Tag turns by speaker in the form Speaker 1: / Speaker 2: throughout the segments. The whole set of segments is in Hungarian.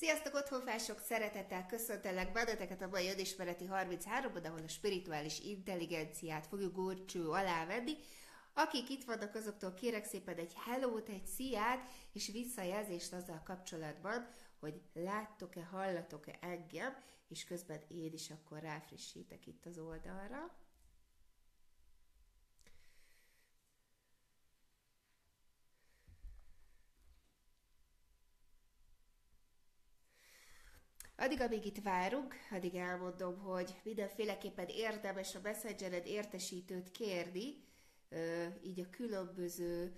Speaker 1: Sziasztok, otthonfások! Szeretettel köszöntelek benneteket a mai önismereti 33-ban, ahol a spirituális intelligenciát fogjuk górcső alá venni. Akik itt vannak, azoktól kérek szépen egy hellót, egy sziát, és visszajelzést azzal kapcsolatban, hogy láttok-e, hallatok-e engem, és közben én is akkor ráfrissítek itt az oldalra. Addig, amíg itt várunk, addig elmondom, hogy mindenféleképpen érdemes a Messengered értesítőt kérni, így a különböző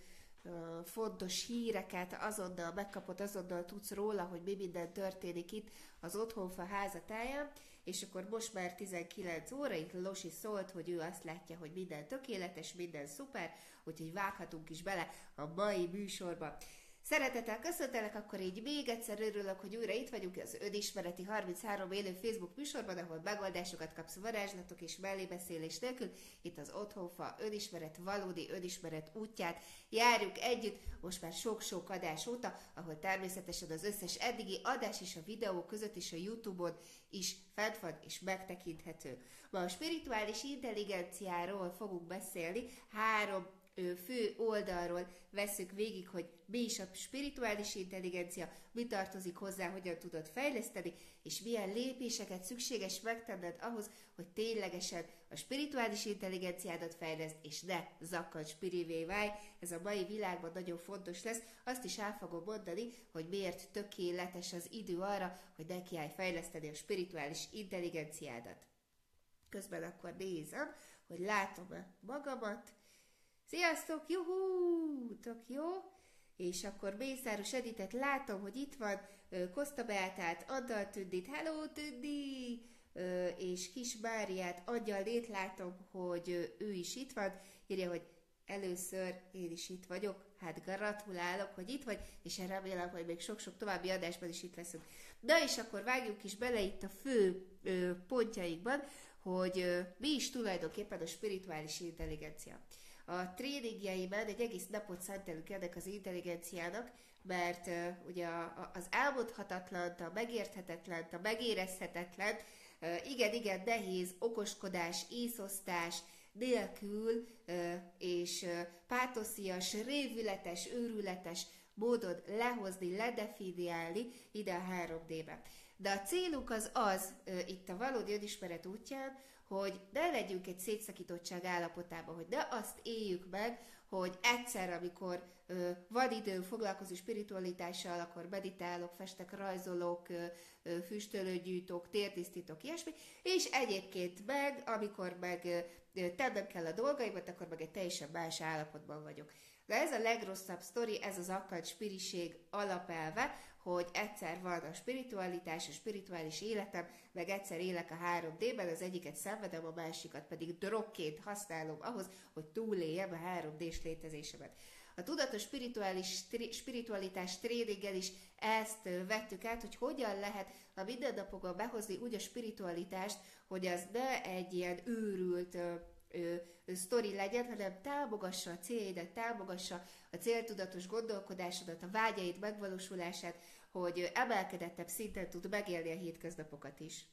Speaker 1: fontos híreket azonnal megkapod, azonnal tudsz róla, hogy mi minden történik itt az Otthonfa házatáján, és akkor most már 19 óra, itt Losi szólt, hogy ő azt látja, hogy minden tökéletes, minden szuper, úgyhogy vághatunk is bele a mai műsorba. Szeretettel köszöntelek, akkor így még egyszer örülök, hogy újra itt vagyunk az Önismereti 33 élő Facebook műsorban, ahol megoldásokat kapsz varázslatok és mellébeszélés nélkül. Itt az Otthonfa Önismeret, valódi önismeret útját járjuk együtt, most már sok-sok adás óta, ahol természetesen az összes eddigi adás és a videó között is a Youtube-on is fent van és megtekinthető. Ma a spirituális intelligenciáról fogunk beszélni, három fő oldalról veszük végig, hogy mi is a spirituális intelligencia, mi tartozik hozzá, hogyan tudod fejleszteni, és milyen lépéseket szükséges megtenned ahhoz, hogy ténylegesen a spirituális intelligenciádat fejleszd, és ne zakkad spirivé válj. Ez a mai világban nagyon fontos lesz. Azt is el fogom mondani, hogy miért tökéletes az idő arra, hogy nekiállj fejleszteni a spirituális intelligenciádat. Közben akkor nézem, hogy látom-e magamat, Sziasztok, juhú, tök jó! És akkor Mészáros Editet látom, hogy itt van, Koszta Beátát, Addal Tündit, hello Tündi! És Kis Máriát, Angyalét látom, hogy ő is itt van, írja, hogy először én is itt vagyok, hát gratulálok, hogy itt vagy, és én remélem, hogy még sok-sok további adásban is itt leszünk. Na és akkor vágjunk is bele itt a fő ö, pontjaikban, hogy mi is tulajdonképpen a spirituális intelligencia a tréningjeiben egy egész napot szentelünk ennek az intelligenciának, mert uh, ugye a, a, az álmodhatatlan, a megérthetetlen, a megérezhetetlen, uh, igen, igen, nehéz okoskodás, észosztás nélkül uh, és uh, pátoszias, révületes, őrületes módon lehozni, ledefiniálni ide a 3D-be. De a célunk az az, uh, itt a valódi önismeret útján, hogy ne legyünk egy szétszakítottság állapotában, hogy ne azt éljük meg, hogy egyszer, amikor ö, van időm foglalkozni spiritualitással, akkor meditálok, festek, rajzolok, ö, ö, füstölőgyűjtök, tértisztítok, ilyesmi, és egyébként meg, amikor meg ö, tennem kell a dolgaimat, akkor meg egy teljesen más állapotban vagyok. De ez a legrosszabb sztori, ez az akad spiriség alapelve, hogy egyszer van a spiritualitás, a spirituális életem, meg egyszer élek a 3D-ben, az egyiket szenvedem, a másikat pedig drogként használom ahhoz, hogy túléljem a 3D-s létezésemet. A tudatos spirituális, tri, spiritualitás tréninggel is ezt vettük át, hogy hogyan lehet a mindennapokban behozni úgy a spiritualitást, hogy az ne egy ilyen őrült ö, sztori legyen, hanem támogassa a céljaidat, támogassa a céltudatos gondolkodásodat, a vágyaid megvalósulását, hogy emelkedettebb szinten tud megélni a hétköznapokat is.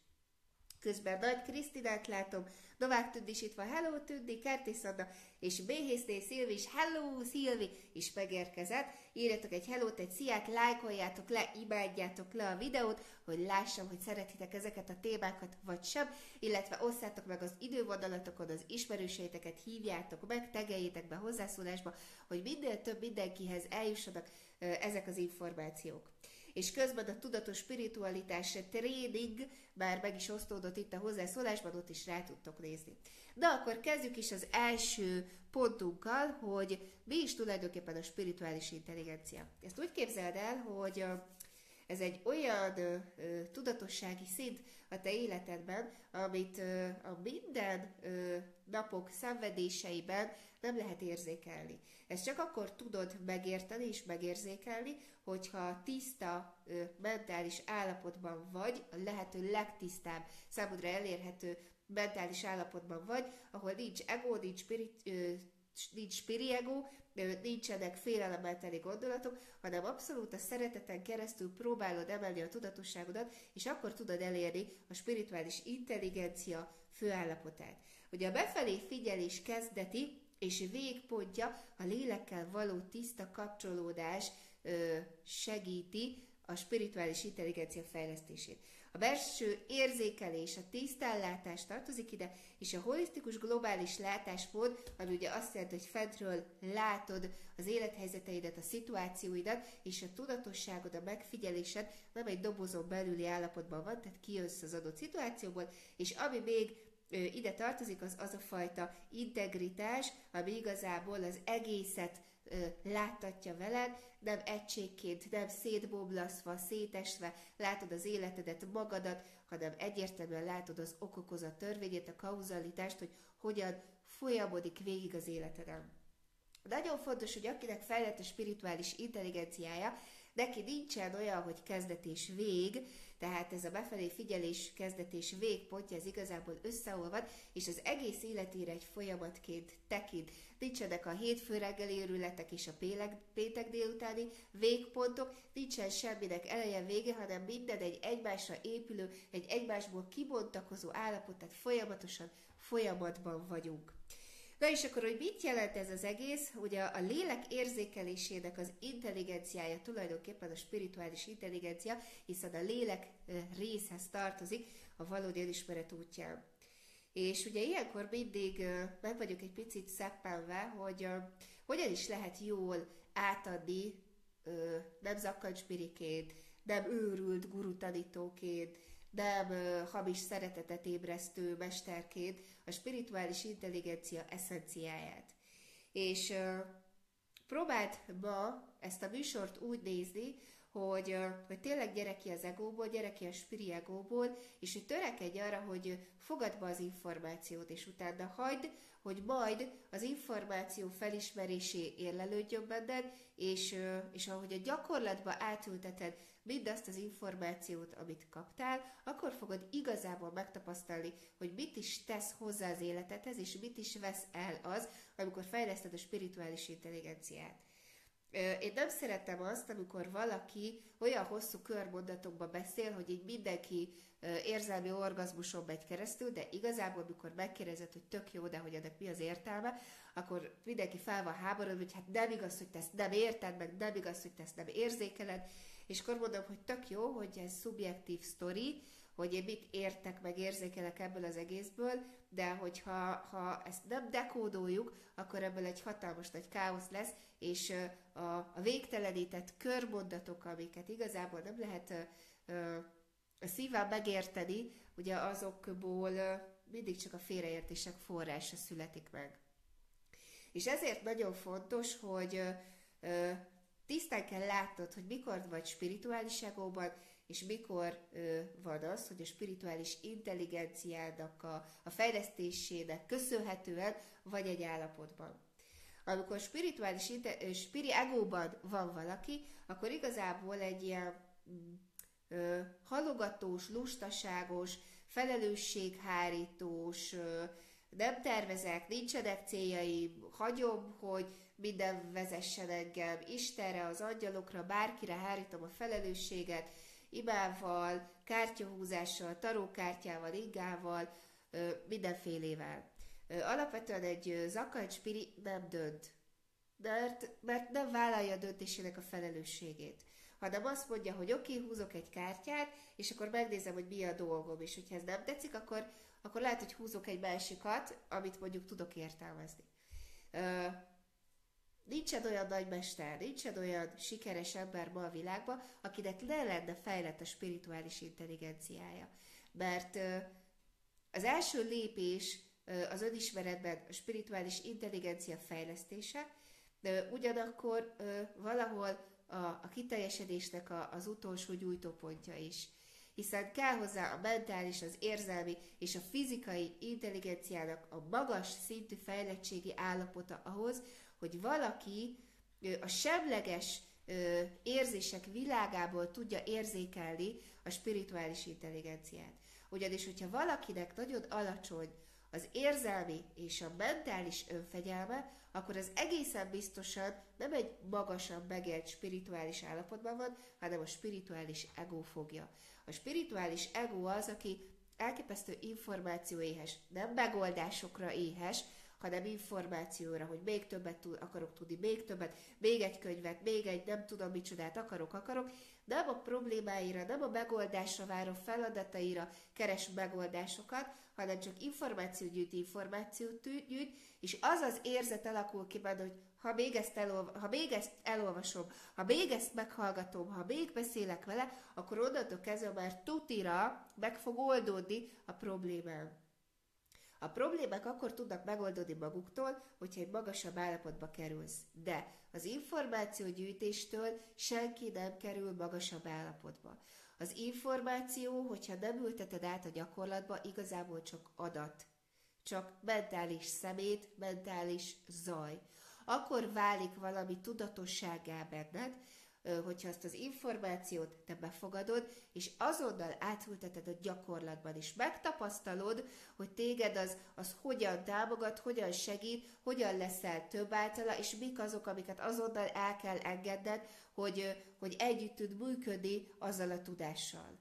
Speaker 1: Közben Nagy Krisztinát látom, Novák Tündi is itt van, hello Tündi, Kertész Anna, és Béhészné Szilvi is, hello Szilvi is megérkezett. Írjatok egy hellót, egy sziát, lájkoljátok le, imádjátok le a videót, hogy lássam, hogy szeretitek ezeket a témákat, vagy sem, illetve osszátok meg az idővonalatokon az ismerőseiteket, hívjátok meg, tegeljétek be hozzászólásba, hogy minél több mindenkihez eljussanak ezek az információk és közben a tudatos spiritualitás tréning már meg is osztódott itt a hozzászólásban, ott is rá tudtok nézni. De akkor kezdjük is az első pontunkkal, hogy mi is tulajdonképpen a spirituális intelligencia. Ezt úgy képzeld el, hogy ez egy olyan ö, ö, tudatossági szint a te életedben, amit ö, a minden ö, napok szenvedéseiben nem lehet érzékelni. Ezt csak akkor tudod megérteni és megérzékelni, hogyha tiszta ö, mentális állapotban vagy, a lehető legtisztább, számodra elérhető mentális állapotban vagy, ahol nincs ego, nincs spirit, ö, nincs spiriego, nincsenek félelemmel gondolatok, hanem abszolút a szereteten keresztül próbálod emelni a tudatosságodat, és akkor tudod elérni a spirituális intelligencia főállapotát. Ugye a befelé figyelés kezdeti és végpontja a lélekkel való tiszta kapcsolódás ö, segíti a spirituális intelligencia fejlesztését. A belső érzékelés, a tisztánlátás tartozik ide, és a holisztikus globális látásmód, ami ugye azt jelenti, hogy fentről látod az élethelyzeteidet, a szituációidat, és a tudatosságod, a megfigyelésed nem egy dobozon belüli állapotban van, tehát kijössz az adott szituációból, és ami még ide tartozik, az az a fajta integritás, ami igazából az egészet láttatja veled, nem egységként, nem szétboblaszva, szétesve látod az életedet, magadat, hanem egyértelműen látod az okokozat törvényét, a kauzalitást, hogy hogyan folyamodik végig az életeden. Nagyon fontos, hogy akinek fejlett a spirituális intelligenciája, neki nincsen olyan, hogy kezdet és vég, tehát ez a befelé figyelés kezdet és végpontja, ez igazából összeolvad, és az egész életére egy folyamatként tekint. Nincsenek a hétfő reggeli őrületek és a péleg, péntek délutáni végpontok, nincsen semminek eleje vége, hanem minden egy egymásra épülő, egy egymásból kibontakozó állapot, tehát folyamatosan folyamatban vagyunk. Na és akkor, hogy mit jelent ez az egész? Ugye a lélek érzékelésének az intelligenciája tulajdonképpen a spirituális intelligencia, hiszen a lélek részhez tartozik a valódi önismeret útján. És ugye ilyenkor mindig meg vagyok egy picit szeppenve, hogy hogyan is lehet jól átadni nem zakkancsbiriként, nem őrült gurutanítóként, nem hamis szeretetet ébresztő mesterként a spirituális intelligencia eszenciáját. És próbált ma ezt a műsort úgy nézni, hogy, hogy tényleg gyere ki az egóból, gyere ki a spiri egóból, és hogy törekedj arra, hogy fogad be az információt, és utána hagyd, hogy majd az információ felismerésé érlelődjön benned, és, és ahogy a gyakorlatba átülteted mindazt az információt, amit kaptál, akkor fogod igazából megtapasztalni, hogy mit is tesz hozzá az életedhez, és mit is vesz el az, amikor fejleszted a spirituális intelligenciát. Én nem szeretem azt, amikor valaki olyan hosszú körmondatokba beszél, hogy így mindenki érzelmi orgazmuson megy keresztül, de igazából, amikor megkérdezed, hogy tök jó, de hogy ennek mi az értelme, akkor mindenki fel van háborodva, hogy hát nem igaz, hogy te ezt nem érted, meg nem igaz, hogy te ezt nem érzékeled, és akkor mondom, hogy tök jó, hogy ez szubjektív sztori, hogy én mit értek, meg érzékelek ebből az egészből, de hogyha ha ezt nem dekódoljuk, akkor ebből egy hatalmas nagy káosz lesz, és a, a végtelenített körmondatok, amiket igazából nem lehet a szívvel megérteni, ugye azokból mindig csak a félreértések forrása születik meg. És ezért nagyon fontos, hogy tisztán kell látnod, hogy mikor vagy spirituális egóban, és mikor ö, van az, hogy a spirituális intelligenciának a, a fejlesztésének köszönhetően vagy egy állapotban. Amikor spirituális, spiri egóban van valaki, akkor igazából egy ilyen ö, halogatós, lustaságos, felelősséghárítós, ö, nem tervezek, nincsenek céljaim, hagyom, hogy minden vezessen engem Istenre, az angyalokra, bárkire hárítom a felelősséget, imával, kártyahúzással, tarókártyával, ingával, mindenfélével. Alapvetően egy zakat spiri nem dönt, mert, mert nem vállalja a döntésének a felelősségét hanem azt mondja, hogy oké, okay, húzok egy kártyát, és akkor megnézem, hogy mi a dolgom, és hogyha ez nem tetszik, akkor, akkor lehet, hogy húzok egy másikat, amit mondjuk tudok értelmezni. Nincsen olyan nagymester, nincsen olyan sikeres ember ma a világban, akinek ne lenne fejlett a spirituális intelligenciája. Mert az első lépés az önismeretben a spirituális intelligencia fejlesztése, de ugyanakkor valahol a, a kiteljesedésnek a, az utolsó gyújtópontja is. Hiszen kell hozzá a mentális, az érzelmi és a fizikai intelligenciának a magas szintű fejlettségi állapota ahhoz, hogy valaki a semleges érzések világából tudja érzékelni a spirituális intelligenciát. Ugyanis, hogyha valakinek nagyon alacsony az érzelmi és a mentális önfegyelme, akkor az egészen biztosan nem egy magasabb megélt spirituális állapotban van, hanem a spirituális ego fogja. A spirituális ego az, aki elképesztő információ éhes, nem megoldásokra éhes, hanem információra, hogy még többet tud, akarok tudni, még többet, még egy könyvet, még egy nem tudom micsodát akarok, akarok, nem a problémáira, nem a megoldásra váró feladataira keres megoldásokat, hanem csak információ gyűjt, információt gyűjt, és az az érzet alakul ki benne, hogy ha még, ezt elolva, ha még ezt elolvasom, ha még ezt meghallgatom, ha még beszélek vele, akkor onnantól kezdve már tutira meg fog oldódni a problémám. A problémák akkor tudnak megoldódni maguktól, hogyha egy magasabb állapotba kerülsz. De az információgyűjtéstől senki nem kerül magasabb állapotba. Az információ, hogyha nem ülteted át a gyakorlatba, igazából csak adat. Csak mentális szemét, mentális zaj. Akkor válik valami tudatosságá benned, hogyha azt az információt te befogadod, és azonnal átülteted a gyakorlatban is. Megtapasztalod, hogy téged az, az hogyan támogat, hogyan segít, hogyan leszel több általa, és mik azok, amiket azonnal el kell engedned, hogy, hogy együtt tud működni azzal a tudással.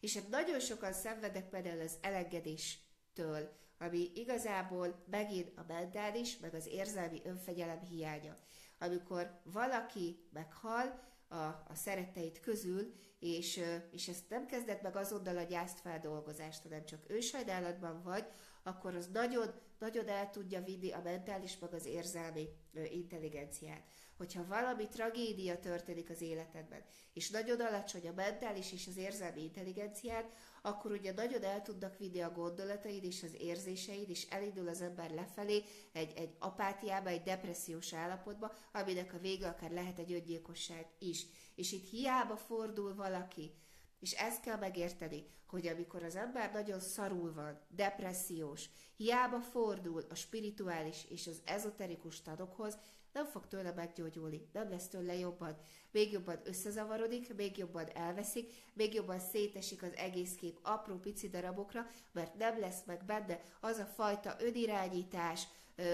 Speaker 1: És hát nagyon sokan szenvedek például az elengedéstől, ami igazából megint a mentális, meg az érzelmi önfegyelem hiánya amikor valaki meghal a, a szeretteit közül, és, és ezt nem kezdett meg azonnal a gyásztfeldolgozást, hanem csak ősajdálatban vagy, akkor az nagyon, nagyon el tudja vinni a mentális, meg az érzelmi intelligenciát. Hogyha valami tragédia történik az életedben, és nagyon alacsony a mentális és az érzelmi intelligenciád, akkor ugye nagyon el tudnak vinni a gondolataid és az érzéseid, és elindul az ember lefelé egy, egy apátiába, egy depressziós állapotba, aminek a vége akár lehet egy öngyilkosság is. És itt hiába fordul valaki, és ezt kell megérteni, hogy amikor az ember nagyon szarul van, depressziós, hiába fordul a spirituális és az ezoterikus tanokhoz, nem fog tőle meggyógyulni, nem lesz tőle jobban. Még jobban összezavarodik, még jobban elveszik, még jobban szétesik az egész kép apró pici darabokra, mert nem lesz meg benne az a fajta önirányítás,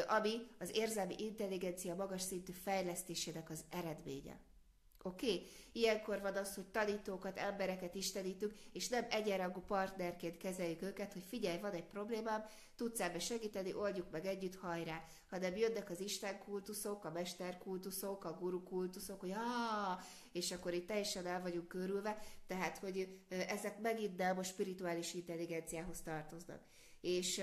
Speaker 1: ami az érzelmi intelligencia magas szintű fejlesztésének az eredménye. Oké? Okay? Ilyenkor van az, hogy tanítókat, embereket istenítünk, és nem egyenrangú partnerként kezeljük őket, hogy figyelj, van egy problémám, tudsz ebbe segíteni, oldjuk meg együtt, hajrá. Hanem jönnek az Isten kultuszok, a mester kultuszok, a guru kultuszok, hogy ah, és akkor itt teljesen el vagyunk körülve, tehát, hogy ezek megint nem a spirituális intelligenciához tartoznak. És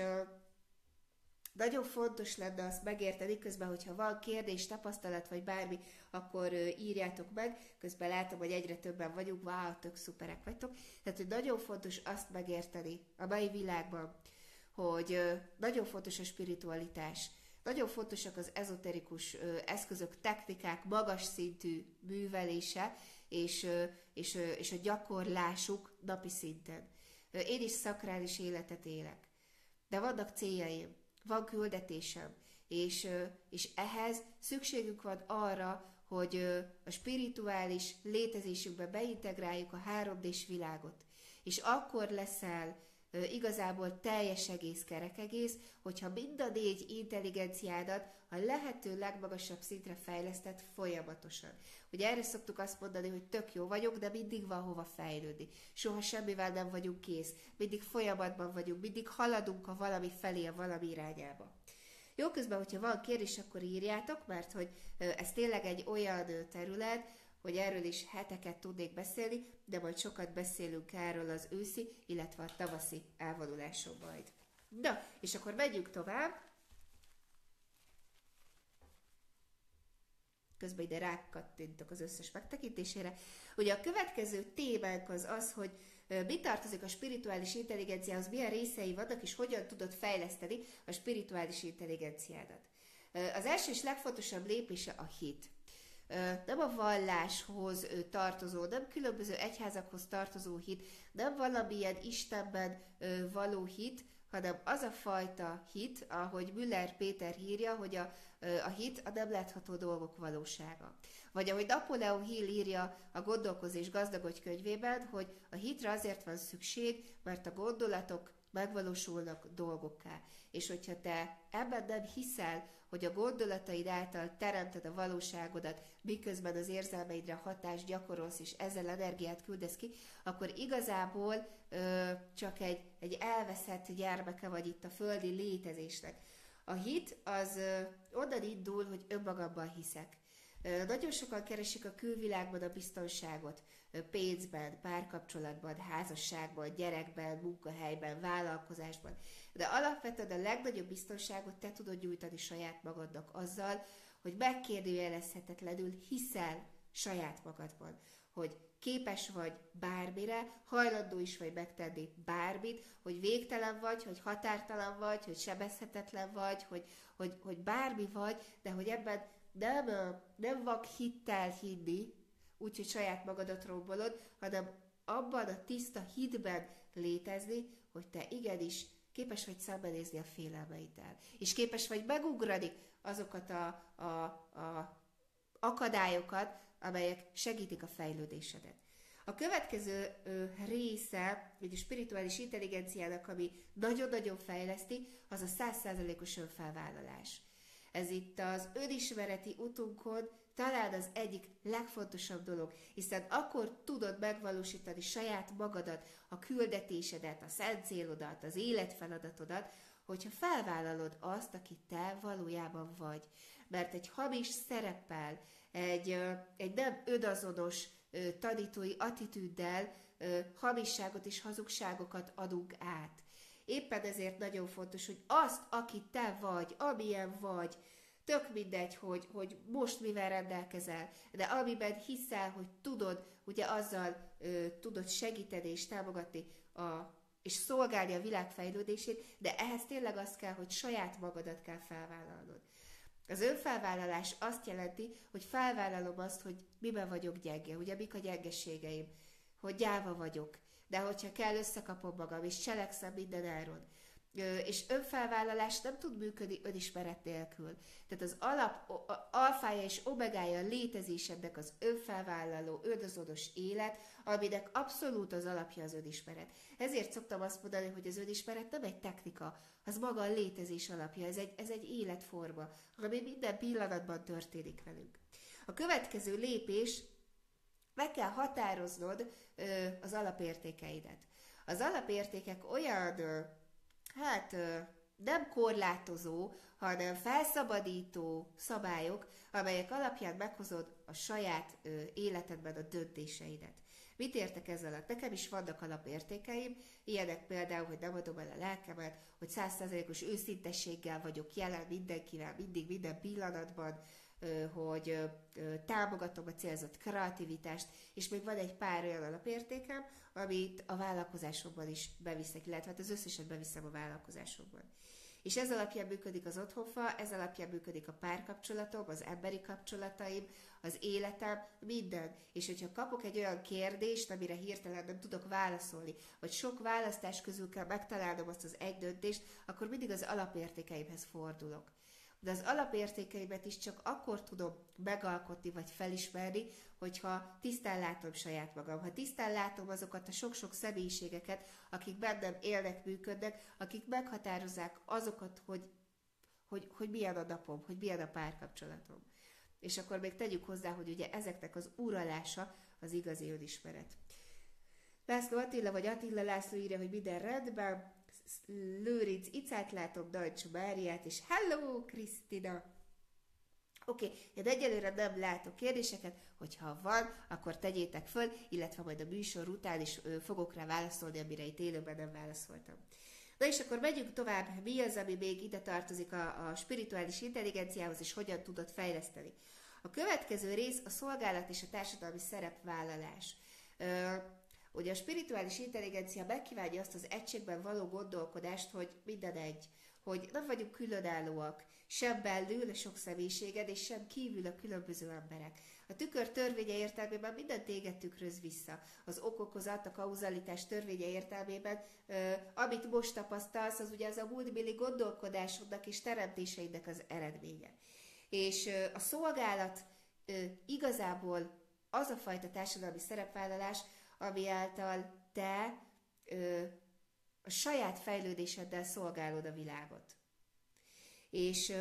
Speaker 1: nagyon fontos lenne azt megérteni, közben, hogyha van kérdés, tapasztalat vagy bármi, akkor írjátok meg. Közben látom, hogy egyre többen vagyunk, wow, tök szuperek vagytok. Tehát, hogy nagyon fontos azt megérteni a mai világban, hogy nagyon fontos a spiritualitás, nagyon fontosak az ezoterikus eszközök, technikák, magas szintű művelése, és, és, és a gyakorlásuk napi szinten. Én is szakrális életet élek, de vannak céljaim van küldetésem, és, és ehhez szükségünk van arra, hogy a spirituális létezésükbe beintegráljuk a 3 d világot. És akkor leszel igazából teljes egész kerek egész, hogyha mind a négy intelligenciádat a lehető legmagasabb szintre fejlesztett folyamatosan. Ugye erre szoktuk azt mondani, hogy tök jó vagyok, de mindig van hova fejlődni. Soha semmivel nem vagyunk kész, mindig folyamatban vagyunk, mindig haladunk a valami felé, a valami irányába. Jó, közben, hogyha van kérdés, akkor írjátok, mert hogy ez tényleg egy olyan terület, hogy erről is heteket tudnék beszélni, de majd sokat beszélünk erről az őszi, illetve a tavaszi elvonuláson majd. Na, és akkor megyünk tovább. Közben ide rákattintok az összes megtekintésére. Ugye a következő témánk az az, hogy mi tartozik a spirituális intelligenciához, milyen részei vannak, és hogyan tudod fejleszteni a spirituális intelligenciádat. Az első és legfontosabb lépése a hit nem a valláshoz tartozó, nem különböző egyházakhoz tartozó hit, nem valamilyen Istenben való hit, hanem az a fajta hit, ahogy Müller Péter írja, hogy a, a hit a nem látható dolgok valósága. Vagy ahogy Napoleon Hill írja a Gondolkozás gazdagodj könyvében, hogy a hitre azért van szükség, mert a gondolatok megvalósulnak dolgokká. És hogyha te ebben nem hiszel, hogy a gondolataid által teremted a valóságodat, miközben az érzelmeidre hatást gyakorolsz, és ezzel energiát küldesz ki, akkor igazából ö, csak egy, egy elveszett gyermeke vagy itt a földi létezésnek. A hit az ö, onnan indul, hogy önmagamban hiszek. Nagyon sokan keresik a külvilágban a biztonságot, pénzben, párkapcsolatban, házasságban, gyerekben, munkahelyben, vállalkozásban. De alapvetően a legnagyobb biztonságot te tudod nyújtani saját magadnak azzal, hogy megkérdőjelezhetetlenül hiszel saját magadban, hogy képes vagy bármire, hajlandó is vagy megtenni bármit, hogy végtelen vagy, hogy határtalan vagy, hogy sebezhetetlen vagy, hogy, hogy, hogy bármi vagy, de hogy ebben nem, nem vak hittel hinni, úgyhogy saját magadat rombolod, hanem abban a tiszta hitben létezni, hogy te igenis képes vagy szembenézni a félelmeiddel, és képes vagy megugrani azokat a, a, a akadályokat, amelyek segítik a fejlődésedet. A következő ö, része, a spirituális intelligenciának, ami nagyon-nagyon fejleszti, az a százszázalékos önfelvállalás. Ez itt az önismereti utunkon talán az egyik legfontosabb dolog, hiszen akkor tudod megvalósítani saját magadat, a küldetésedet, a szent célodat, az életfeladatodat, hogyha felvállalod azt, aki te valójában vagy. Mert egy hamis szereppel, egy, egy nem önazonos tanítói attitűddel hamisságot és hazugságokat adunk át. Éppen ezért nagyon fontos, hogy azt, aki te vagy, amilyen vagy, tök mindegy, hogy, hogy most mivel rendelkezel, de amiben hiszel, hogy tudod, ugye azzal ö, tudod segíteni és támogatni a, és szolgálni a világ fejlődését, de ehhez tényleg az kell, hogy saját magadat kell felvállalnod. Az önfelvállalás azt jelenti, hogy felvállalom azt, hogy miben vagyok gyenge, ugye mik a gyengeségeim, hogy gyáva vagyok, de hogyha kell, összekapom magam, és cselekszem minden áron és önfelvállalás nem tud működni önismeret nélkül. Tehát az alap, alfája és omegája a létezésednek az önfelvállaló, önazonos élet, aminek abszolút az alapja az önismeret. Ezért szoktam azt mondani, hogy az önismeret nem egy technika, az maga a létezés alapja, ez egy, ez egy életforma, ami minden pillanatban történik velünk. A következő lépés, meg kell határoznod ö, az alapértékeidet. Az alapértékek olyan hát nem korlátozó, hanem felszabadító szabályok, amelyek alapján meghozod a saját életedben a döntéseidet. Mit értek ezzel alatt? Nekem is vannak alapértékeim, ilyenek például, hogy nem adom el a lelkemet, hogy százszerzelékos őszintességgel vagyok jelen mindenkivel, mindig, minden pillanatban, hogy támogatom a célzott kreativitást, és még van egy pár olyan alapértékem, amit a vállalkozásokban is beviszek, illetve hát az összeset beviszem a vállalkozásokban. És ez alapján működik az otthonfa, ez alapján működik a párkapcsolatom, az emberi kapcsolataim, az életem, minden. És hogyha kapok egy olyan kérdést, amire hirtelen nem tudok válaszolni, vagy sok választás közül kell megtalálnom azt az egy döntést, akkor mindig az alapértékeimhez fordulok de az alapértékeimet is csak akkor tudom megalkotni vagy felismerni, hogyha tisztán látom saját magam, ha tisztán látom azokat a sok-sok személyiségeket, akik bennem élnek, működnek, akik meghatározzák azokat, hogy, hogy, hogy milyen a napom, hogy milyen a párkapcsolatom. És akkor még tegyük hozzá, hogy ugye ezeknek az uralása az igazi önismeret. László Attila, vagy Attila László írja, hogy minden rendben, Lőrinc Icát látom, Dajcs Máriát, és hello, Krisztina! Oké, okay, én egyelőre nem látok kérdéseket, hogyha van, akkor tegyétek föl, illetve majd a műsor után is ö, fogok rá válaszolni, amire itt élőben nem válaszoltam. Na és akkor megyünk tovább, mi az, ami még ide tartozik a, a spirituális intelligenciához, és hogyan tudod fejleszteni. A következő rész a szolgálat és a társadalmi szerepvállalás. Ö, Ugye a spirituális intelligencia megkívánja azt az egységben való gondolkodást, hogy minden egy, hogy nem vagyunk különállóak, sem belül a sok személyiséged, és sem kívül a különböző emberek. A tükör törvénye értelmében minden téged tükröz vissza. Az okokozat, a kauzalitás törvénye értelmében, ö, amit most tapasztalsz, az ugye az a múltbéli gondolkodásodnak és teremtéseidnek az eredménye. És ö, a szolgálat ö, igazából az a fajta társadalmi szerepvállalás, ami által te ö, a saját fejlődéseddel szolgálod a világot. És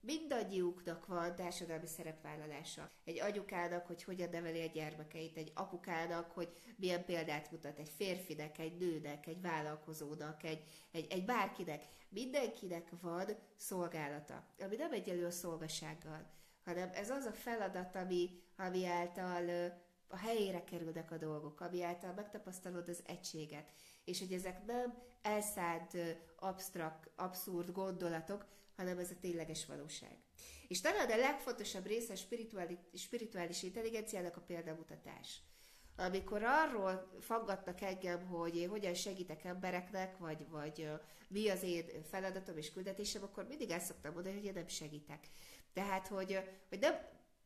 Speaker 1: mindannyiuknak van társadalmi szerepvállalása. Egy anyukának, hogy hogyan neveli a gyermekeit, egy apukának, hogy milyen példát mutat egy férfinek, egy nőnek, egy vállalkozónak, egy, egy, egy bárkinek. Mindenkinek van szolgálata, ami nem egyelő a szolgasággal, hanem ez az a feladat, ami, ami által a helyére kerülnek a dolgok, ami által megtapasztalod az egységet, és hogy ezek nem elszállt, absztrakt, abszurd gondolatok, hanem ez a tényleges valóság. És talán a legfontosabb része a spirituális, spirituális intelligenciának a példamutatás. Amikor arról faggatnak engem, hogy én hogyan segítek embereknek, vagy, vagy mi az én feladatom és küldetésem, akkor mindig el szoktam mondani, hogy én nem segítek. Tehát, hogy, hogy nem,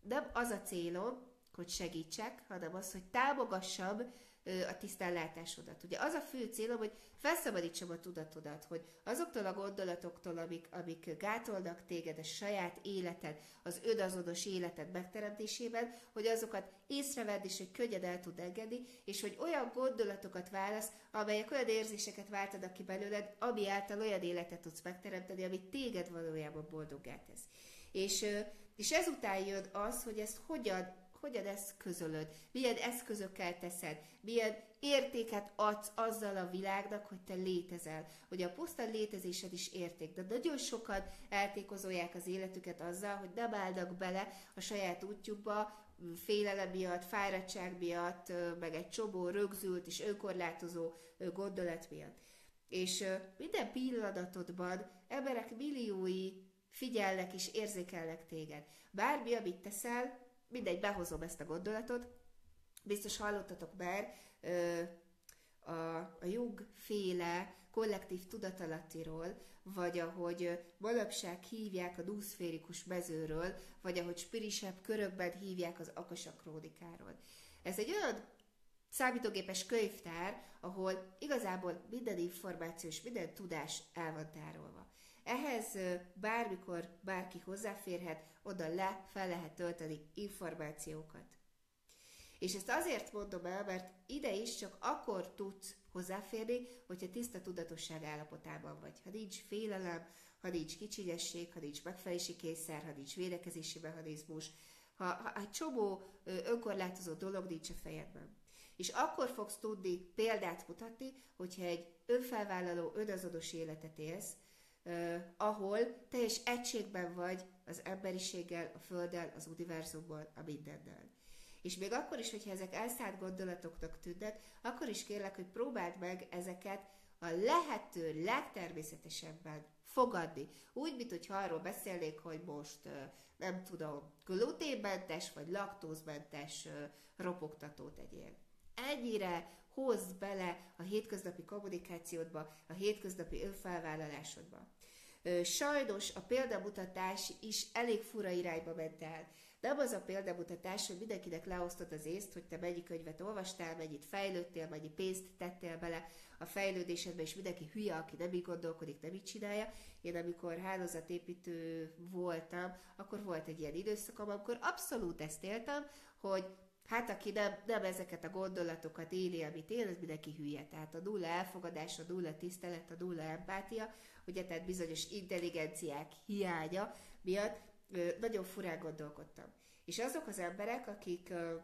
Speaker 1: nem az a célom, hogy segítsek, hanem az, hogy támogassam a tisztánlátásodat. Ugye az a fő célom, hogy felszabadítsam a tudatodat, hogy azoktól a gondolatoktól, amik, amik gátolnak téged a saját életed, az önazonos életed megteremtésében, hogy azokat észrevedd, és hogy könnyed el tud engedni, és hogy olyan gondolatokat válasz, amelyek olyan érzéseket váltanak ki belőled, ami által olyan életet tudsz megteremteni, ami téged valójában boldoggá tesz. És, és ezután jön az, hogy ezt hogyan hogyan ezt közölöd, milyen eszközökkel teszed, milyen értéket adsz azzal a világnak, hogy te létezel, hogy a puszta létezésed is érték, de nagyon sokan eltékozolják az életüket azzal, hogy nem állnak bele a saját útjukba, félelem miatt, fáradtság miatt, meg egy csobó rögzült és önkorlátozó gondolat miatt. És minden pillanatodban emberek milliói figyelnek és érzékelnek téged. Bármi, amit teszel, mindegy, behozom ezt a gondolatot. Biztos hallottatok már a, a Jung féle kollektív tudatalattiról, vagy ahogy manapság hívják a duszférikus mezőről, vagy ahogy spirisebb körökben hívják az akasak krónikáról. Ez egy olyan számítógépes könyvtár, ahol igazából minden információ és minden tudás el van tárolva. Ehhez bármikor bárki hozzáférhet, oda le fel lehet tölteni információkat. És ezt azért mondom el, mert ide is csak akkor tudsz hozzáférni, hogyha tiszta tudatosság állapotában vagy. Ha nincs félelem, ha nincs kicsinyesség, ha nincs megfelelési kényszer, ha nincs védekezési mechanizmus, ha, ha egy csomó önkorlátozó dolog nincs a fejedben. És akkor fogsz tudni példát mutatni, hogyha egy önfelvállaló, önazonos életet élsz, ahol teljes egységben vagy az emberiséggel, a Földdel, az univerzummal, a mindennel. És még akkor is, hogyha ezek elszállt gondolatoknak tűnnek, akkor is kérlek, hogy próbáld meg ezeket a lehető legtermészetesebben fogadni. Úgy, mint hogyha arról beszélnék, hogy most nem tudom, gluténmentes vagy laktózmentes ropogtatót egyél. Ennyire hozd bele a hétköznapi kommunikációdba, a hétköznapi önfelvállalásodba. Sajnos a példamutatás is elég fura irányba ment el. Nem az a példamutatás, hogy mindenkinek leosztod az észt, hogy te mennyi könyvet olvastál, mennyit fejlődtél, mennyi pénzt tettél bele a fejlődésedbe, és mindenki hülye, aki nem így gondolkodik, nem így csinálja. Én amikor hálózatépítő voltam, akkor volt egy ilyen időszakom, amikor abszolút ezt éltem, hogy Hát aki nem, nem ezeket a gondolatokat éli, amit én, az mindenki hülye. Tehát a nulla elfogadás, a nulla tisztelet, a nulla empátia, ugye tehát bizonyos intelligenciák hiánya miatt ö, nagyon furán gondolkodtam. És azok az emberek, akik ö,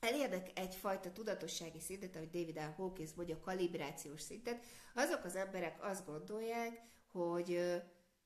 Speaker 1: elérnek egyfajta tudatossági szintet, ahogy David L. Hawkins mondja, kalibrációs szintet, azok az emberek azt gondolják, hogy, ö,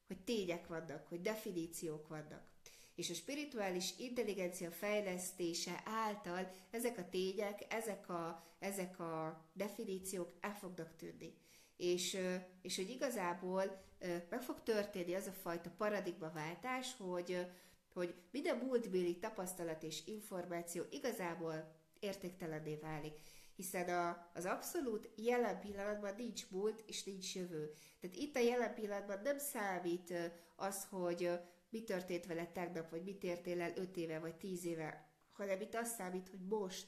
Speaker 1: hogy tények vannak, hogy definíciók vannak és a spirituális intelligencia fejlesztése által ezek a tények, ezek a, ezek a definíciók el fognak tűnni. És, és hogy igazából meg fog történni az a fajta paradigmaváltás, hogy, hogy minden múltbéli tapasztalat és információ igazából értéktelenné válik hiszen a, az abszolút jelen pillanatban nincs múlt és nincs jövő. Tehát itt a jelen pillanatban nem számít az, hogy mi történt vele tegnap, vagy mit értél el öt éve, vagy tíz éve, hanem itt azt számít, hogy most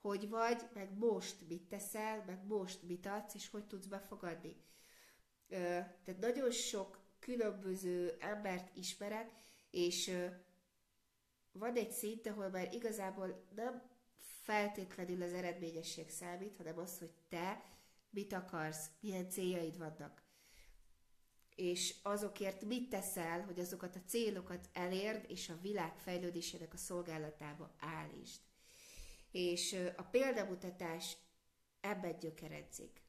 Speaker 1: hogy vagy, meg most mit teszel, meg most mit adsz, és hogy tudsz befogadni. Tehát nagyon sok különböző embert ismerek, és van egy szint, ahol már igazából nem feltétlenül az eredményesség számít, hanem az, hogy te mit akarsz, milyen céljaid vannak, és azokért mit teszel, hogy azokat a célokat elérd, és a világ fejlődésének a szolgálatába állítsd. És a példamutatás ebben gyökeredzik.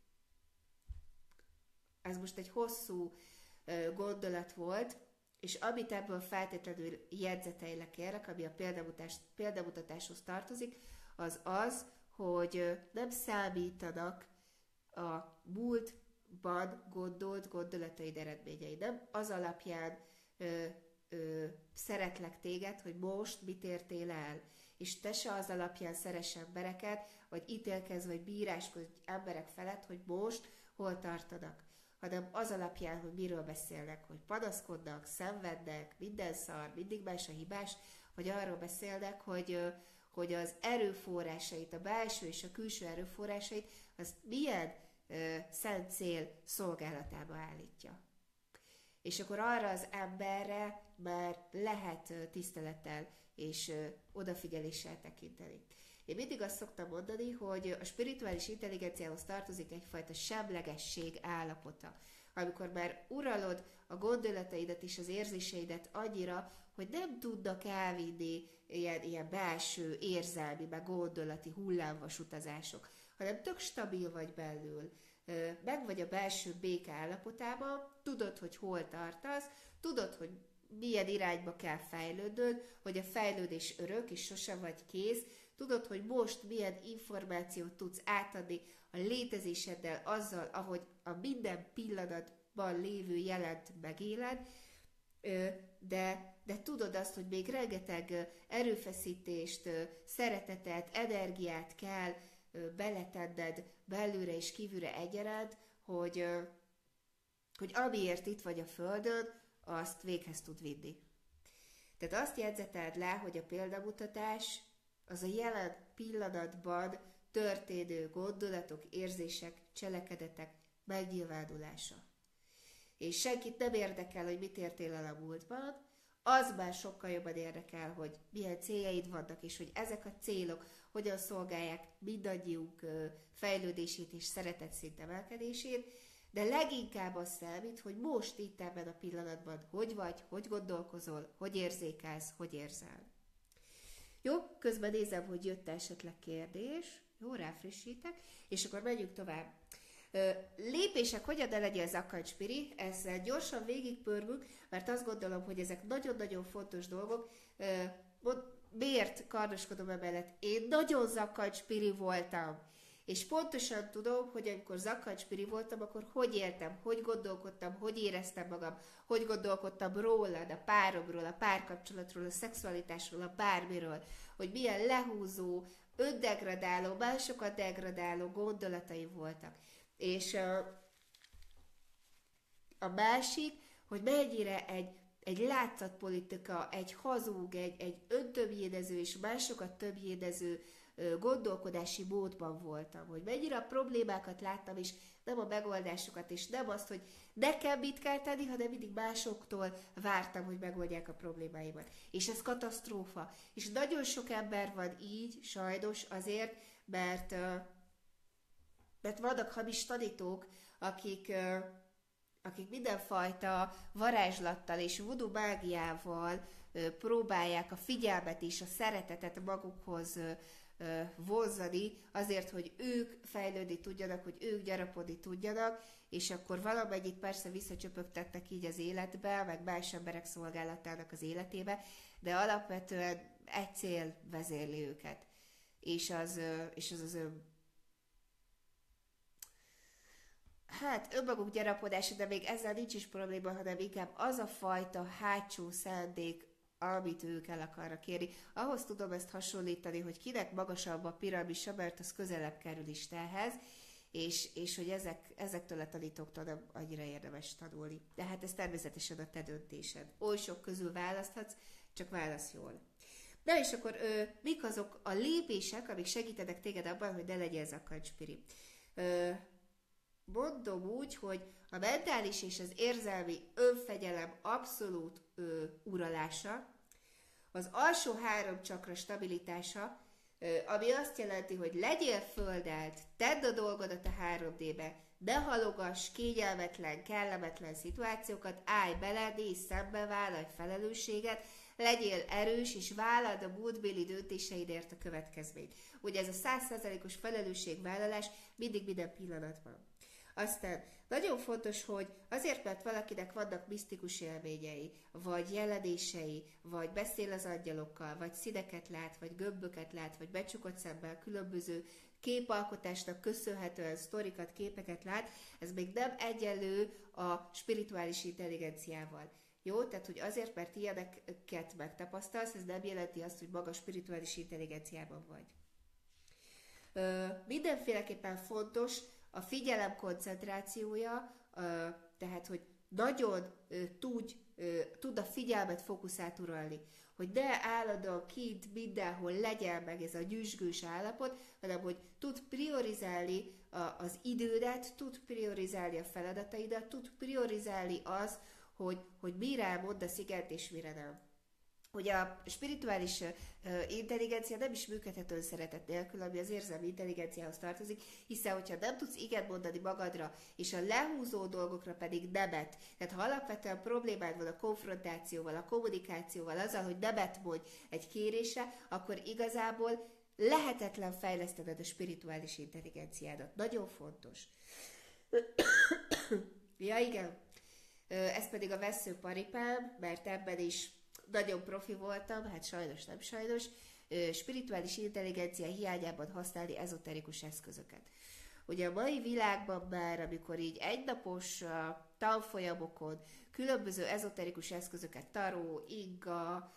Speaker 1: Ez most egy hosszú gondolat volt, és amit ebből feltétlenül jegyzeteilek kérlek, ami a példamutatás, példamutatáshoz tartozik, az az, hogy nem számítanak a múltban gondolt gondolataid eredményei. Nem az alapján ö, ö, szeretlek téged, hogy most mit értél el, és te se az alapján szeres embereket, vagy ítélkezz, vagy bíráskodj emberek felett, hogy most hol tartanak hanem az alapján, hogy miről beszélnek, hogy panaszkodnak, szenvednek, minden szar, mindig más a hibás, vagy arról beszélnek, hogy, hogy az erőforrásait, a belső és a külső erőforrásait, az milyen szent cél szolgálatába állítja. És akkor arra az emberre már lehet tisztelettel és odafigyeléssel tekinteni. Én mindig azt szoktam mondani, hogy a spirituális intelligenciához tartozik egyfajta semlegesség állapota, amikor már uralod a gondolataidat és az érzéseidet annyira, hogy nem tudnak elvinni ilyen, ilyen belső érzelmi, meg gondolati hullámvas utazások, hanem tök stabil vagy belül, meg vagy a belső béke állapotában, tudod, hogy hol tartasz, tudod, hogy milyen irányba kell fejlődnöd, hogy a fejlődés örök, és sose vagy kész, Tudod, hogy most milyen információt tudsz átadni a létezéseddel azzal, ahogy a minden pillanatban lévő jelent megéled, de, de tudod azt, hogy még rengeteg erőfeszítést, szeretetet, energiát kell beletenned belőle és kívülre egyaránt, hogy, hogy amiért itt vagy a Földön, azt véghez tud vinni. Tehát azt jegyzeteld le, hogy a példamutatás az a jelen pillanatban történő gondolatok, érzések, cselekedetek megnyilvánulása. És senkit nem érdekel, hogy mit értél el a múltban, az már sokkal jobban érdekel, hogy milyen céljaid vannak, és hogy ezek a célok hogyan szolgálják mindannyiunk fejlődését és szeretet szint emelkedését, de leginkább az számít, hogy most itt ebben a pillanatban hogy vagy, hogy gondolkozol, hogy érzékelsz, hogy érzel. Jó, közben nézem, hogy jött esetleg kérdés. Jó, ráfrissítek, és akkor megyünk tovább. Lépések, hogyan ne legyen zakkancspiri, ezzel gyorsan végigpörgünk, mert azt gondolom, hogy ezek nagyon-nagyon fontos dolgok. Miért kardoskodom emellett? Én nagyon zakkancspiri voltam. És pontosan tudom, hogy amikor zakkancspiri voltam, akkor hogy éltem, hogy gondolkodtam, hogy éreztem magam, hogy gondolkodtam rólad, a páromról, a párkapcsolatról, a szexualitásról, a bármiről, hogy milyen lehúzó, öndegradáló, másokat degradáló gondolatai voltak. És a, a másik, hogy mennyire egy, egy látszatpolitika, egy hazug, egy, egy öntöbbjédező és másokat többjédező gondolkodási módban voltam, hogy mennyire a problémákat láttam, és nem a megoldásokat, és nem azt, hogy nekem mit kell tenni, hanem mindig másoktól vártam, hogy megoldják a problémáimat. És ez katasztrófa. És nagyon sok ember van így, sajnos azért, mert, mert vannak hamis tanítók, akik, akik mindenfajta varázslattal és voodoo mágiával próbálják a figyelmet és a szeretetet magukhoz vonzani azért, hogy ők fejlődni tudjanak, hogy ők gyarapodni tudjanak, és akkor valamennyit persze visszacsöpögtettek így az életbe, meg más emberek szolgálatának az életébe, de alapvetően egy cél vezérli őket. És az, és az az ön Hát önmaguk gyarapodása, de még ezzel nincs is probléma, hanem inkább az a fajta hátsó szándék, amit ők el akarnak kérni. Ahhoz tudom ezt hasonlítani, hogy kinek magasabb a piramisa, mert az közelebb kerül Istenhez, és, és hogy ezek, ezektől a tanítóktól nem annyira érdemes tanulni. De hát ez természetesen a te döntésed. Oly sok közül választhatsz, csak válasz jól. Na és akkor ö, mik azok a lépések, amik segítenek téged abban, hogy ne legyen zakkancspiri? Ö, mondom úgy, hogy a mentális és az érzelmi önfegyelem abszolút ö, uralása, az alsó három csakra stabilitása, ami azt jelenti, hogy legyél földelt, tedd a dolgodat a 3D-be, ne halogass kényelmetlen, kellemetlen szituációkat, állj bele, nézz szembe, vállalj felelősséget, legyél erős, és vállald a múltbéli döntéseidért a következményt. Ugye ez a százszerzalékos felelősségvállalás mindig minden pillanatban. Aztán nagyon fontos, hogy azért, mert valakinek vannak misztikus élményei, vagy jelenései, vagy beszél az angyalokkal, vagy színeket lát, vagy gömböket lát, vagy becsukott szemmel különböző képalkotásnak köszönhetően sztorikat, képeket lát, ez még nem egyenlő a spirituális intelligenciával. Jó? Tehát, hogy azért, mert ilyeneket megtapasztalsz, ez nem jelenti azt, hogy maga spirituális intelligenciában vagy. Ö, mindenféleképpen fontos a figyelem koncentrációja, tehát, hogy nagyon tudj, tud a figyelmet fókuszát uralni. Hogy ne állandóan kint mindenhol legyen meg ez a gyűsgős állapot, hanem hogy tud priorizálni az idődet, tud priorizálni a feladataidat, tud priorizálni az, hogy, hogy mire mondasz igent és mire nem. Hogy a spirituális intelligencia nem is működhet önszeretet nélkül, ami az érzelmi intelligenciához tartozik, hiszen hogyha nem tudsz igent mondani magadra, és a lehúzó dolgokra pedig nemet, tehát ha alapvetően problémád van a konfrontációval, a kommunikációval, azzal, hogy nemet mondj egy kérésre, akkor igazából lehetetlen fejlesztened a spirituális intelligenciádat. Nagyon fontos. ja, igen. Ez pedig a veszőparipám, mert ebben is nagyon profi voltam, hát sajnos nem sajnos, spirituális intelligencia hiányában használni ezoterikus eszközöket. Ugye a mai világban már, amikor így egynapos tanfolyamokon különböző ezoterikus eszközöket, taró, inga,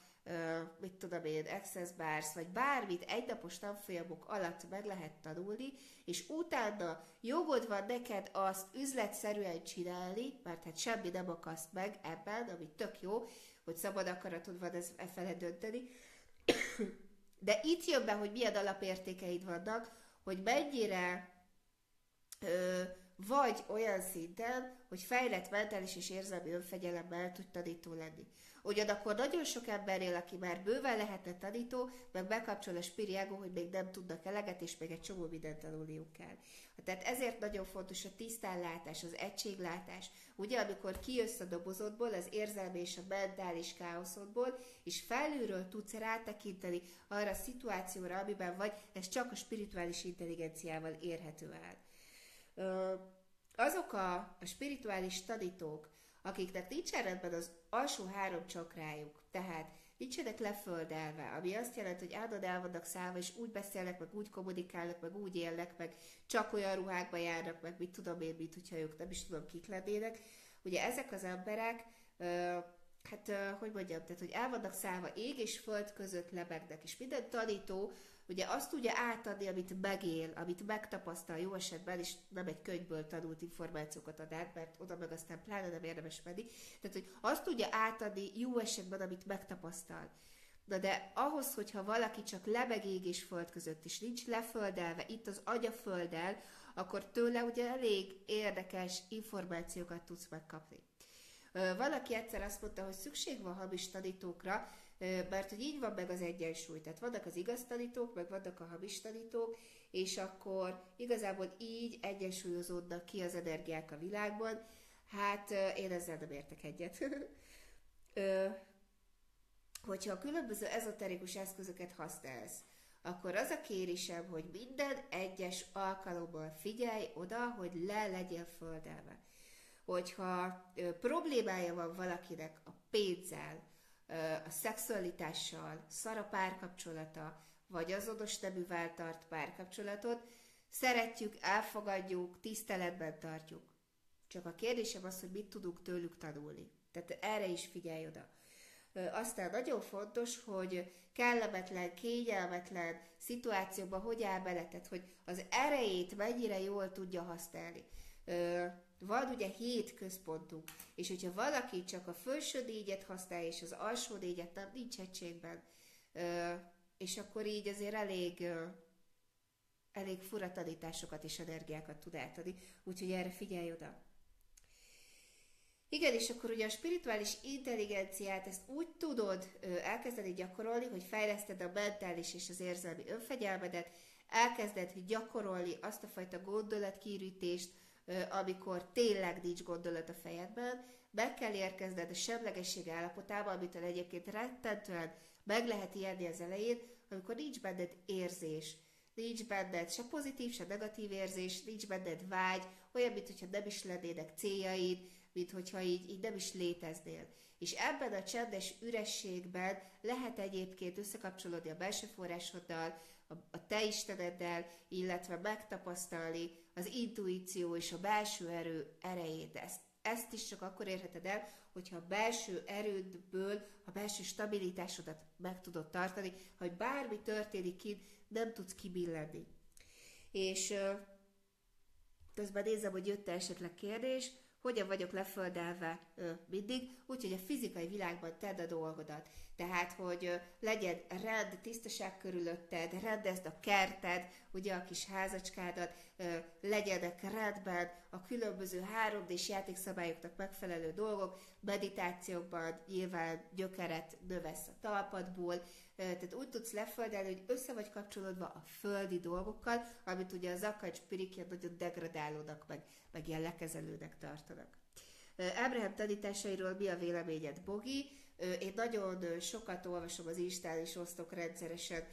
Speaker 1: mit tudom én, Access Bars, vagy bármit egynapos tanfolyamok alatt meg lehet tanulni, és utána jogod van neked azt üzletszerűen csinálni, mert hát semmi nem akaszt meg ebben, ami tök jó, hogy szabad akaratod van ez e fele dönteni. De itt jön be, hogy milyen alapértékeid vannak, hogy mennyire ö, vagy olyan szinten, hogy fejlett mentális és érzelmi önfegyelemmel tud tanító lenni. Ugyanakkor nagyon sok ember él, aki már bőven lehetne tanító, meg bekapcsol a spiriágó, hogy még nem tudnak eleget, és még egy csomó mindent tanulniuk kell. Tehát ezért nagyon fontos a tisztánlátás, az egységlátás. Ugye, amikor kijössz a dobozodból, az érzelmi és a mentális káoszodból, és felülről tudsz rátekinteni arra a szituációra, amiben vagy, ez csak a spirituális intelligenciával érhető el. Azok a, a spirituális tanítók, akiknek nincsen rendben az alsó három csakrájuk, tehát nincsenek leföldelve, ami azt jelenti, hogy áldod el vannak szállva, és úgy beszélnek, meg úgy kommunikálnak, meg úgy élnek, meg csak olyan ruhákba járnak, meg mit tudom én, mint hogyha ők nem is tudom kik lennének. Ugye ezek az emberek, hát hogy mondjam, tehát hogy el vannak szállva ég és föld között lebegnek, és minden tanító ugye azt tudja átadni, amit megél, amit megtapasztal jó esetben, és nem egy könyvből tanult információkat ad át, mert oda meg aztán pláne nem érdemes menni. Tehát, hogy azt tudja átadni jó esetben, amit megtapasztal. Na de ahhoz, hogyha valaki csak lebeg ég és föld között, és nincs leföldelve, itt az agya földel, akkor tőle ugye elég érdekes információkat tudsz megkapni. Valaki egyszer azt mondta, hogy szükség van hamis tanítókra, mert hogy így van meg az egyensúly. Tehát vannak az igaz tanítók, meg vannak a hamis tanítók, és akkor igazából így egyensúlyozódnak ki az energiák a világban. Hát én ezzel nem értek egyet. Hogyha a különböző ezoterikus eszközöket használsz, akkor az a kérésem, hogy minden egyes alkalommal figyelj oda, hogy le legyél földelve. Hogyha problémája van valakinek a pénzzel, a szexualitással, szara párkapcsolata, vagy az odos neművel tart párkapcsolatot, szeretjük, elfogadjuk, tiszteletben tartjuk. Csak a kérdésem az, hogy mit tudunk tőlük tanulni. Tehát erre is figyelj oda. Aztán nagyon fontos, hogy kellemetlen, kényelmetlen szituációban hogy áll bele, tehát hogy az erejét mennyire jól tudja használni van ugye hét központunk, és hogyha valaki csak a felső négyet használja, és az alsó négyet nem, nincs egységben, és akkor így azért elég, elég fura tanításokat és energiákat tud átadni, úgyhogy erre figyelj oda. Igen, és akkor ugye a spirituális intelligenciát ezt úgy tudod ö, elkezdeni gyakorolni, hogy fejleszted a mentális és az érzelmi önfegyelmedet, elkezded gyakorolni azt a fajta gondolatkírítést, amikor tényleg nincs gondolat a fejedben, meg kell érkezned a semlegesség állapotába, amitől egyébként rettentően meg lehet ijedni az elején, amikor nincs benned érzés, nincs benned se pozitív, se negatív érzés, nincs benned vágy, olyan, mintha nem is lennének céljaid, mint hogyha így, így nem is léteznél. És ebben a csendes ürességben lehet egyébként összekapcsolódni a belső forrásoddal, a, a te isteneddel, illetve megtapasztalni az intuíció és a belső erő erejét. Ezt, ezt is csak akkor érheted el, hogyha a belső erődből a belső stabilitásodat meg tudod tartani, hogy bármi történik kint, nem tudsz kibillenni. És közben nézem, hogy jött esetleg kérdés, hogyan vagyok leföldelve ö, mindig, úgyhogy a fizikai világban tedd a dolgodat. Tehát, hogy legyen rend, tisztaság körülötted, rendezd a kerted, ugye a kis házacskádat, legyenek rendben a különböző 3D-s játékszabályoknak megfelelő dolgok, meditációkban nyilván gyökeret növesz a talpadból, tehát úgy tudsz leföldelni, hogy össze vagy kapcsolódva a földi dolgokkal, amit ugye az akad spirikja nagyon degradálónak, meg, meg ilyen lekezelőnek tartanak. Ábrahám tanításairól mi a véleményed, Bogi? Én nagyon sokat olvasom az Instán és osztok rendszeresen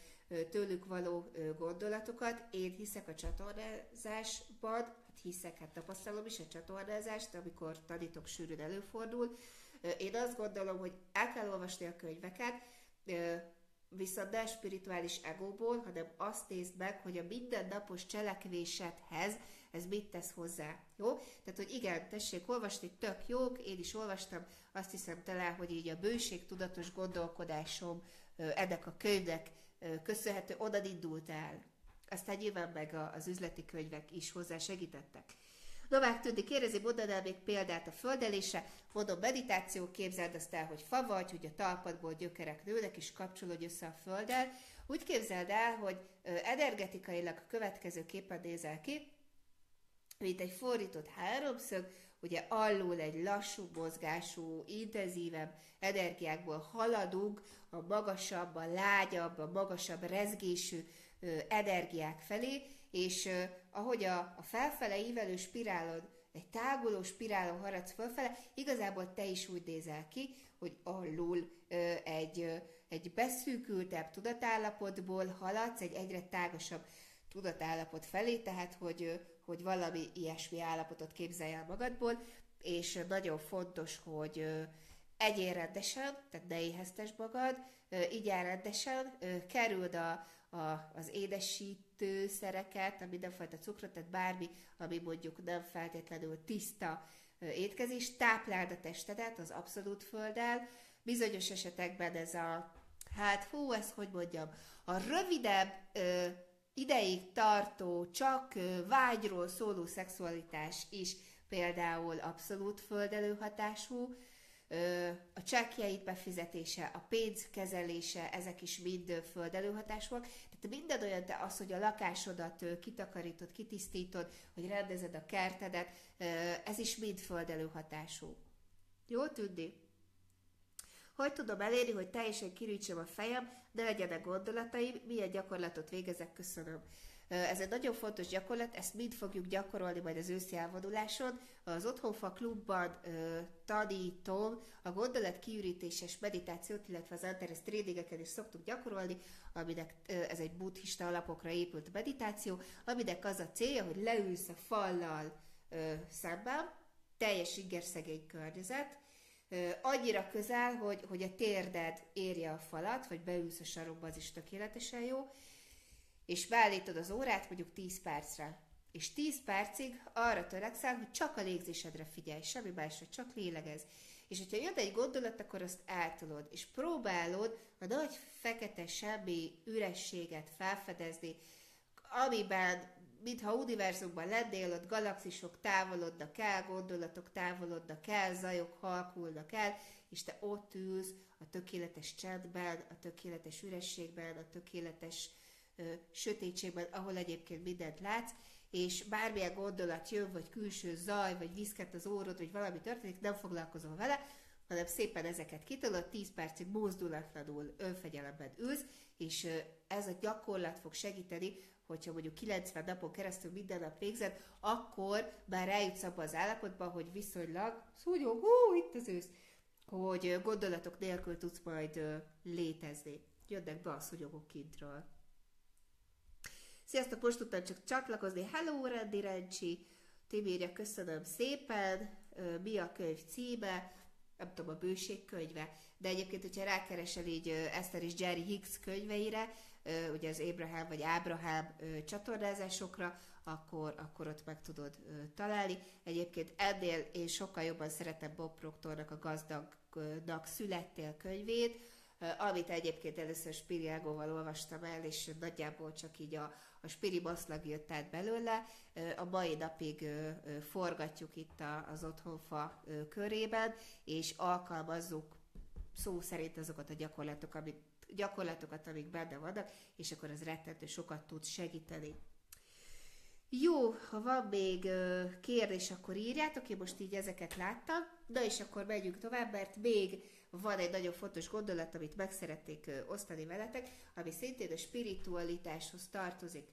Speaker 1: tőlük való gondolatokat. Én hiszek a csatornázásban, hát hiszek, hát tapasztalom is a csatornázást, amikor tanítok sűrűn előfordul. Én azt gondolom, hogy el kell olvasni a könyveket, viszont ne spirituális egóból, hanem azt nézd meg, hogy a mindennapos cselekvésedhez ez mit tesz hozzá. Jó? Tehát, hogy igen, tessék olvasni, tök jók, én is olvastam, azt hiszem talán, hogy így a bőség tudatos gondolkodásom ennek a könyvnek köszönhető, onnan indult el. Aztán nyilván meg az üzleti könyvek is hozzá segítettek. Novák Tündi kérdezi, mondanál még példát a földelése, mondom, meditáció, képzeld azt el, hogy fa vagy, hogy a talpadból gyökerek nőnek, és kapcsolódj össze a földdel. Úgy képzeld el, hogy energetikailag a következő képen nézel ki, mint egy fordított háromszög, ugye alul egy lassú mozgású, intenzívebb energiákból haladunk a magasabb, a lágyabb, a magasabb rezgésű ö, energiák felé, és ö, ahogy a, a felfele ívelő spirálod, egy táguló spirálon haradsz fölfele, igazából te is úgy nézel ki, hogy alul ö, egy, ö, egy beszűkültebb tudatállapotból haladsz egy egyre tágasabb tudatállapot felé, tehát hogy, hogy valami ilyesmi állapotot képzelj el magadból, és nagyon fontos, hogy egyél rendesen, tehát ne éheztes magad, igyál rendesen, kerüld a, a, az édesítő szereket, a mindenfajta cukrot, tehát bármi, ami mondjuk nem feltétlenül tiszta étkezés, tápláld a testedet az abszolút földdel, bizonyos esetekben ez a, hát hú, ezt hogy mondjam, a rövidebb ö, ideig tartó, csak vágyról szóló szexualitás is például abszolút földelő hatású, a csekkjeit befizetése, a pénz kezelése, ezek is mind földelő hatásúak. Tehát minden olyan, te az, hogy a lakásodat kitakarítod, kitisztítod, hogy rendezed a kertedet, ez is mind földelő hatású. Jó tudni? Hogy tudom elérni, hogy teljesen kirítsem a fejem, de legyenek gondolataim, milyen gyakorlatot végezek, köszönöm. Ez egy nagyon fontos gyakorlat, ezt mind fogjuk gyakorolni majd az őszi elvonuláson. Az Otthonfa klubban ö, tanítom a gondolat kiürítéses meditációt, illetve az Antares tréningeken is szoktuk gyakorolni, aminek ö, ez egy buddhista alapokra épült meditáció, aminek az a célja, hogy leülsz a fallal ö, szemben, teljes ingerszegény környezet, annyira közel, hogy, hogy a térded érje a falat, vagy beülsz a sarokba, az is tökéletesen jó, és beállítod az órát mondjuk 10 percre. És 10 percig arra törekszel, hogy csak a légzésedre figyelj, semmi másra, csak lélegez. És hogyha jön egy gondolat, akkor azt eltolod, és próbálod a nagy fekete semmi ürességet felfedezni, amiben mintha univerzumban lennél, ott galaxisok távolodnak el, gondolatok távolodnak el, zajok halkulnak el, és te ott ülsz a tökéletes csendben, a tökéletes ürességben, a tökéletes sötétségben, ahol egyébként mindent látsz, és bármilyen gondolat jön, vagy külső zaj, vagy viszket az órod, vagy valami történik, nem foglalkozol vele, hanem szépen ezeket kitolod, 10 percig mozdulatlanul önfegyelemben ülsz, és ez a gyakorlat fog segíteni, hogyha mondjuk 90 napon keresztül minden nap végzed, akkor már rájutsz abba az állapotba, hogy viszonylag, szúnyog, hú, itt az ősz, hogy gondolatok nélkül tudsz majd létezni. Jönnek be a szúnyogok kintről. Sziasztok, most tudtam csak csatlakozni. Hello, Randy Rencsi! Tibérja, köszönöm szépen. Mi a könyv címe? Nem tudom, a bőség könyve. De egyébként, hogyha rákeresel így Esther és Jerry Hicks könyveire, ugye az Abraham vagy Ábrahám csatornázásokra, akkor, akkor ott meg tudod találni. Egyébként ennél én sokkal jobban szeretem Bob Proctornak a gazdagnak születtél könyvét, amit egyébként először Spiriágóval olvastam el, és nagyjából csak így a, a Spiri baszlag jött át belőle. A mai napig forgatjuk itt az otthonfa körében, és alkalmazzuk szó szerint azokat a gyakorlatok, amit, gyakorlatokat, amik benne vannak, és akkor ez rettentő sokat tud segíteni. Jó, ha van még kérdés, akkor írjátok, én most így ezeket láttam, na és akkor megyünk tovább, mert még van egy nagyon fontos gondolat, amit meg szeretnék osztani veletek, ami szintén a spiritualitáshoz tartozik.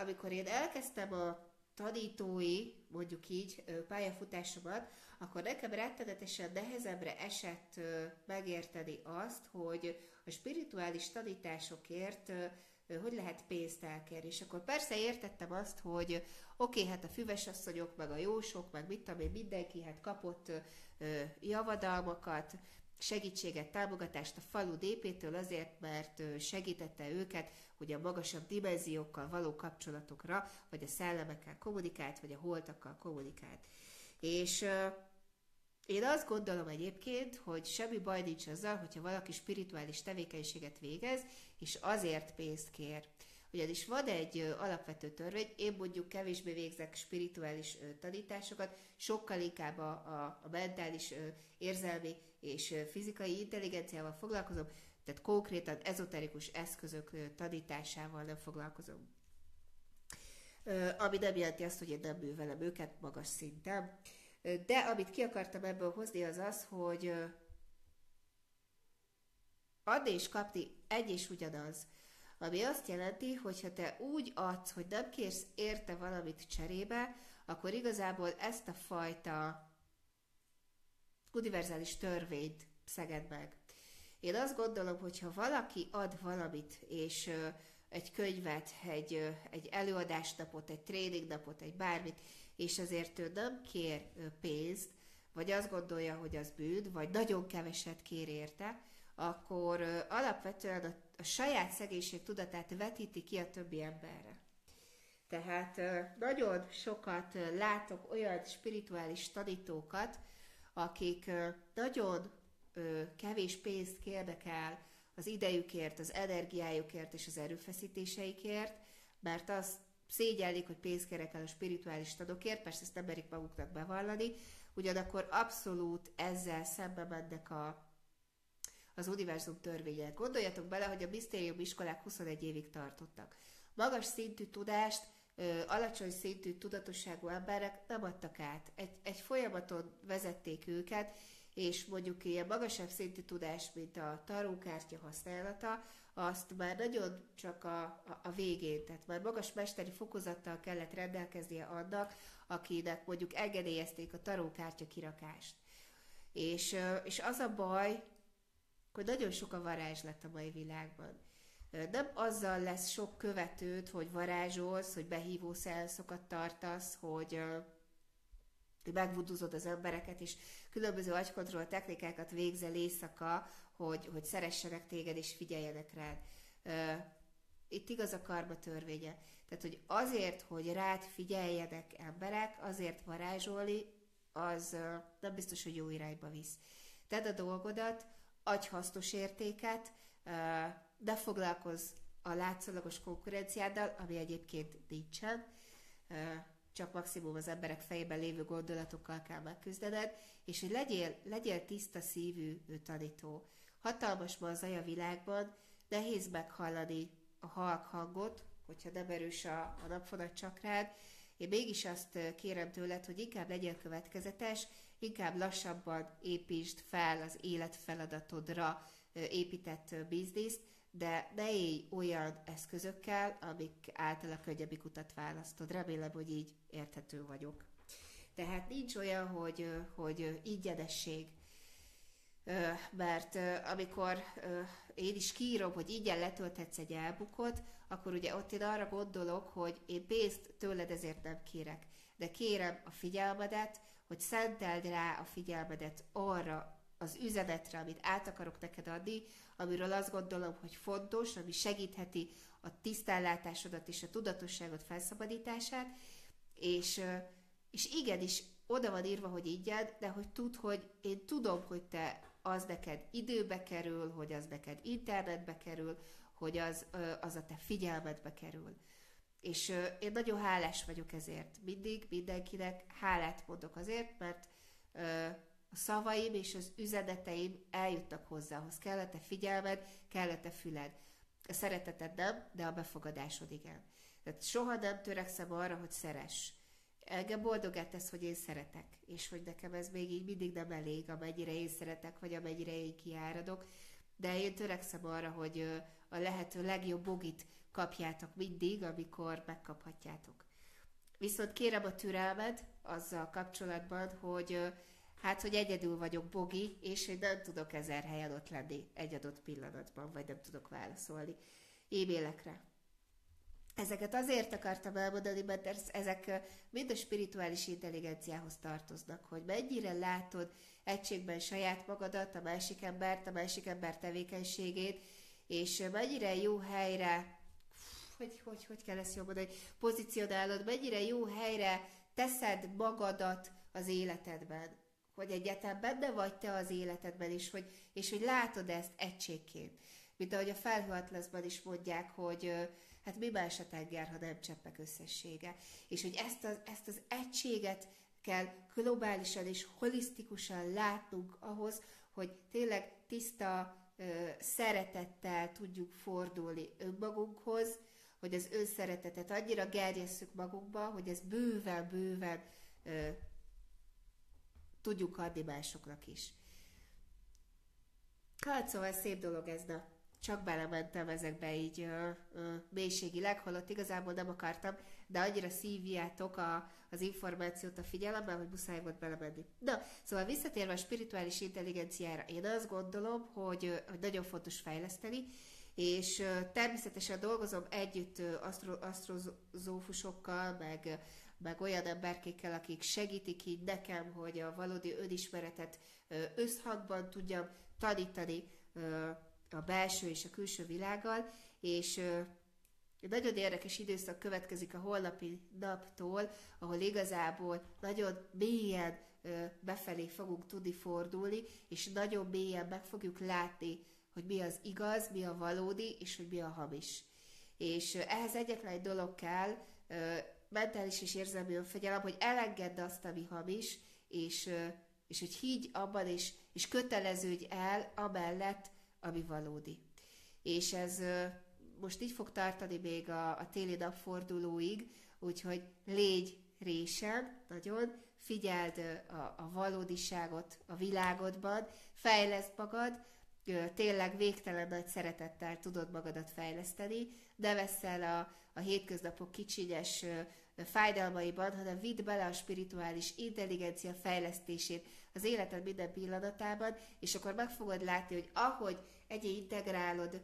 Speaker 1: Amikor én elkezdtem a tanítói, mondjuk így, pályafutásomat, akkor nekem rettenetesen nehezebbre esett megérteni azt, hogy a spirituális tanításokért hogy lehet pénzt elkérni. És akkor persze értettem azt, hogy oké, okay, hát a füvesasszonyok, meg a jósok, meg mit tudom én, mindenki hát kapott javadalmakat, segítséget, támogatást a falu dépétől azért, mert segítette őket, hogy a magasabb dimenziókkal való kapcsolatokra, vagy a szellemekkel kommunikált, vagy a holtakkal kommunikált. És én azt gondolom egyébként, hogy semmi baj nincs azzal, hogyha valaki spirituális tevékenységet végez, és azért pénzt kér. Ugyanis van egy alapvető törvény, én mondjuk kevésbé végzek spirituális tanításokat, sokkal inkább a, a, a mentális, érzelmi és fizikai intelligenciával foglalkozom, tehát konkrétan ezoterikus eszközök tanításával nem foglalkozom. Ami nem jelenti azt, hogy én nem művelem őket magas szinten. De amit ki akartam ebből hozni, az az, hogy adni és kapni egy és ugyanaz. Ami azt jelenti, hogy ha te úgy adsz, hogy nem kérsz érte valamit cserébe, akkor igazából ezt a fajta univerzális törvényt szeged meg. Én azt gondolom, hogy ha valaki ad valamit, és egy könyvet, egy, egy előadásnapot, egy tréningnapot, egy bármit, és azért ő nem kér pénzt, vagy azt gondolja, hogy az bűn, vagy nagyon keveset kér érte, akkor alapvetően a, a saját szegénység tudatát vetíti ki a többi emberre. Tehát nagyon sokat látok olyan spirituális tanítókat, akik nagyon kevés pénzt kérnek el az idejükért, az energiájukért és az erőfeszítéseikért, mert azt szégyellik, hogy pénzt kérek el a spirituális tanokért, persze ezt nem merik maguknak bevallani, ugyanakkor abszolút ezzel szembe mennek a, az univerzum törvények. Gondoljatok bele, hogy a misztérium iskolák 21 évig tartottak. Magas szintű tudást ö, alacsony szintű tudatosságú emberek nem adtak át. Egy, egy folyamaton vezették őket, és mondjuk ilyen magasabb szintű tudás, mint a tarókártya használata, azt már nagyon csak a, a, a végén, tehát már magas mesteri fokozattal kellett rendelkeznie annak, akinek mondjuk engedélyezték a tarókártya kirakást. És, és az a baj, hogy nagyon sok a varázslat a mai világban. Nem azzal lesz sok követőt, hogy varázsolsz, hogy behívó szelszokat tartasz, hogy megvuduzod az embereket, és különböző agykontroll technikákat végzel éjszaka, hogy, hogy szeressenek téged és figyeljenek rád. Itt igaz a karma törvénye. Tehát, hogy azért, hogy rád figyeljenek emberek, azért varázsolni, az nem biztos, hogy jó irányba visz. Tedd a dolgodat, adj hasznos értéket, de foglalkozz a látszólagos konkurenciáddal, ami egyébként nincsen, csak maximum az emberek fejében lévő gondolatokkal kell megküzdened, és hogy legyél, legyél tiszta szívű tanító. Hatalmas ma az a világban, nehéz meghallani a halk hangot, hogyha nem erős a, a napfonat csakrád, én mégis azt kérem tőled, hogy inkább legyél következetes, inkább lassabban építsd fel az életfeladatodra épített bizniszt, de ne élj olyan eszközökkel, amik által a könnyebbik utat választod. Remélem, hogy így érthető vagyok. Tehát nincs olyan, hogy, hogy ingyenesség, mert amikor én is kírom, hogy ingyen letölthetsz egy elbukot, akkor ugye ott én arra gondolok, hogy én pénzt tőled ezért nem kérek, de kérem a figyelmedet, hogy szenteld rá a figyelmedet arra az üzenetre, amit át akarok neked adni, amiről azt gondolom, hogy fontos, ami segítheti a tisztállátásodat és a tudatosságot felszabadítását, és, és igenis oda van írva, hogy ígyed, de hogy tud, hogy én tudom, hogy te az neked időbe kerül, hogy az neked internetbe kerül, hogy az, az a te figyelmedbe kerül. És én nagyon hálás vagyok ezért. Mindig mindenkinek hálát mondok azért, mert a szavaim és az üzeneteim eljuttak hozzához. Kellett-e figyelmed, kellett-e füled. A szereteted nem, de a befogadásod igen. Tehát soha nem törekszem arra, hogy szeress. Engem boldogát tesz, hogy én szeretek, és hogy nekem ez még így mindig nem elég, amennyire én szeretek, vagy amennyire én kiáradok, de én törekszem arra, hogy a lehető legjobb bogit kapjátok mindig, amikor megkaphatjátok. Viszont kérem a türelmed azzal kapcsolatban, hogy hát, hogy egyedül vagyok bogi, és hogy nem tudok ezer helyen ott lenni egy adott pillanatban, vagy nem tudok válaszolni e-mailekre. Ezeket azért akartam elmondani, mert ezek mind a spirituális intelligenciához tartoznak, hogy mennyire látod egységben saját magadat, a másik embert, a másik ember tevékenységét, és mennyire jó helyre, hogy, hogy, hogy kell ezt jobban mondani, pozícionálod, mennyire jó helyre teszed magadat az életedben hogy egyáltalán benne vagy te az életedben is, hogy, és hogy látod ezt egységként. Mint ahogy a felhőatlaszban is mondják, hogy hát mi más a tenger, ha nem cseppek összessége. És hogy ezt az, ezt az egységet kell globálisan és holisztikusan látnunk ahhoz, hogy tényleg tiszta szeretettel tudjuk fordulni önmagunkhoz, hogy az önszeretetet annyira gerjesszük magunkba, hogy ez bőven-bőven tudjuk adni másoknak is. Hát szóval szép dolog ez, de csak belementem ezekbe így ö, ö, mélységileg, holott igazából nem akartam, de annyira szívjátok a, az információt a figyelemben, hogy muszáj volt belemenni. Na, szóval visszatérve a spirituális intelligenciára, én azt gondolom, hogy, hogy nagyon fontos fejleszteni, és természetesen dolgozom együtt asztro, asztrozófusokkal, meg meg olyan emberkékkel, akik segítik így nekem, hogy a valódi önismeretet összhangban tudjam tanítani a belső és a külső világgal, és nagyon érdekes időszak következik a holnapi naptól, ahol igazából nagyon mélyen befelé fogunk tudni fordulni, és nagyon mélyen meg fogjuk látni, hogy mi az igaz, mi a valódi, és hogy mi a hamis. És ehhez egyetlen egy dolog kell, mentális és érzelmi önfegyelem, hogy elengedd azt, ami hamis, és, és hogy higgy abban, és, és köteleződj el amellett, ami valódi. És ez most így fog tartani még a, a téli napfordulóig, úgyhogy légy résen, nagyon, figyeld a, a valódiságot a világodban, fejleszd magad, tényleg végtelen nagy szeretettel tudod magadat fejleszteni, ne veszel a, a hétköznapok kicsinyes fájdalmaiban, hanem vidd bele a spirituális intelligencia fejlesztését az életed minden pillanatában, és akkor meg fogod látni, hogy ahogy egy integrálod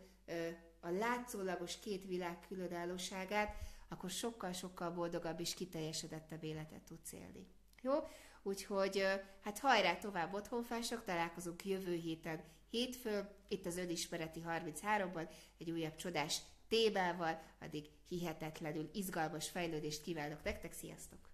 Speaker 1: a látszólagos két világ különállóságát, akkor sokkal-sokkal boldogabb és kiteljesedettebb életet tudsz élni. Jó? Úgyhogy hát hajrá tovább otthonfások, találkozunk jövő héten hétfőn, itt az Önismereti 33-ban, egy újabb csodás témával, addig hihetetlenül izgalmas fejlődést kívánok nektek, sziasztok!